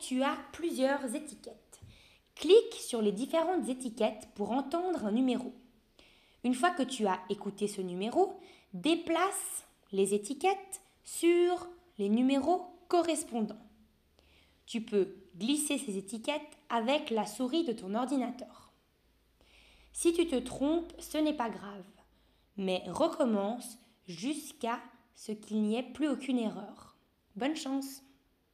tu as plusieurs étiquettes. Clique sur les différentes étiquettes pour entendre un numéro. Une fois que tu as écouté ce numéro, déplace les étiquettes sur les numéros correspondants. Tu peux glisser ces étiquettes avec la souris de ton ordinateur. Si tu te trompes, ce n'est pas grave, mais recommence jusqu'à ce qu'il n'y ait plus aucune erreur. Bonne chance